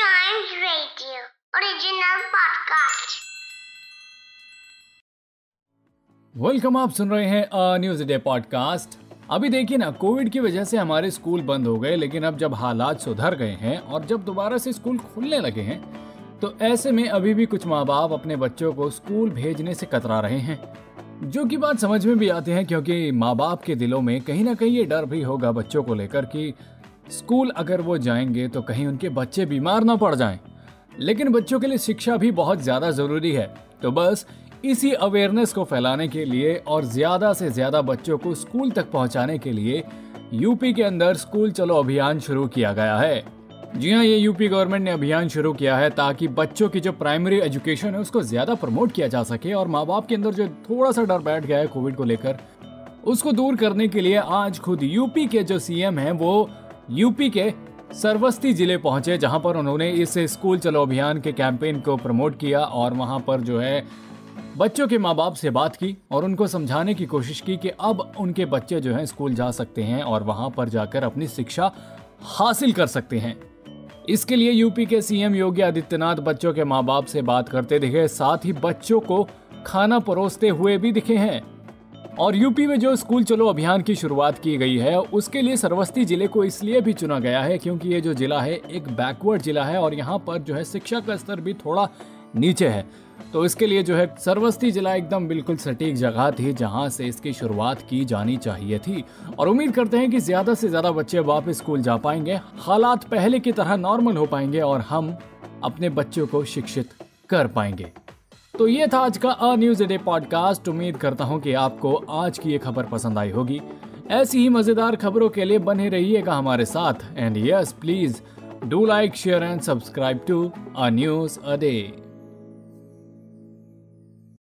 Chimes Radio, original podcast. Welcome आप सुन रहे हैं न्यूज़ डे पॉडकास्ट अभी देखिए ना कोविड की वजह से हमारे स्कूल बंद हो गए, लेकिन अब जब हालात सुधर गए हैं और जब दोबारा से स्कूल खुलने लगे हैं तो ऐसे में अभी भी कुछ माँ बाप अपने बच्चों को स्कूल भेजने से कतरा रहे हैं जो की बात समझ में भी आती है, क्योंकि माँ बाप के दिलों में कहीं ना कहीं ये डर भी होगा बच्चों को लेकर कि स्कूल अगर वो जाएँगे तो कहीं उनके बच्चे बीमार ना पड़ जाएँ। लेकिन बच्चों के लिए शिक्षा भी बहुत ज़्यादा ज़रूरी है। तो बस इसी अवेयरनेस को फैलाने के लिए और ज़्यादा से ज़्यादा बच्चों को स्कूल तक पहुँचाने के लिए यूपी के अंदर स्कूल चलो अभियान शुरू किया गया है। जी हाँ ये यूपी गवर्नमेंट ने अभियान शुरू किया है ताकि बच्चों की जो प्राइमरी एजुकेशन है उसको ज़्यादा प्रमोट किया जा सके और माँ बाप के अंदर जो थोड़ा सा डर बैठ गया है कोविड को लेकर, उसको दूर करने के लिए आज खुद यूपी के जो सीएम हैं वो यूपी के सरवस्ती ज़िले पहुँचे, जहाँ पर उन्होंने इस स्कूल चलो अभियान के कैंपेन को प्रमोट किया और वहाँ पर जो है बच्चों के माँ बाप से बात की और उनको समझाने की कोशिश की कि अब उनके बच्चे जो हैं स्कूल जा सकते हैं और वहाँ पर जाकर अपनी शिक्षा हासिल कर सकते हैं। इसके लिए यूपी के सीएम योगी आदित्यनाथ बच्चों के माँ बाप से बात करते दिखे, साथ ही बच्चों को खाना परोसते हुए भी दिखे हैं। और यूपी में जो स्कूल चलो अभियान की शुरुआत की गई है, उसके लिए सरवस्ती ज़िले को इसलिए भी चुना गया है क्योंकि ये जो जिला है, एक बैकवर्ड जिला है और यहाँ पर जो है शिक्षा का स्तर भी थोड़ा नीचे है। तो इसके लिए जो है सरवस्ती जिला एकदम बिल्कुल सटीक जगह थी जहाँ से इसकी शुरुआत की जानी चाहिए थी। और उम्मीद करते हैं कि ज़्यादा से ज़्यादा बच्चे वापस स्कूल जा पाएँगे, हालात पहले की तरह नॉर्मल हो पाएँगे और हम अपने बच्चों को शिक्षित कर पाएँगे। तो ये था आज का अ न्यूज़ डे पॉडकास्ट उम्मीद करता हूँ कि आपको आज की ये खबर पसंद आई होगी। ऐसी ही मज़ेदार खबरों के लिए बने रहिएगा हमारे साथ। And yes please do like share and subscribe to a news a day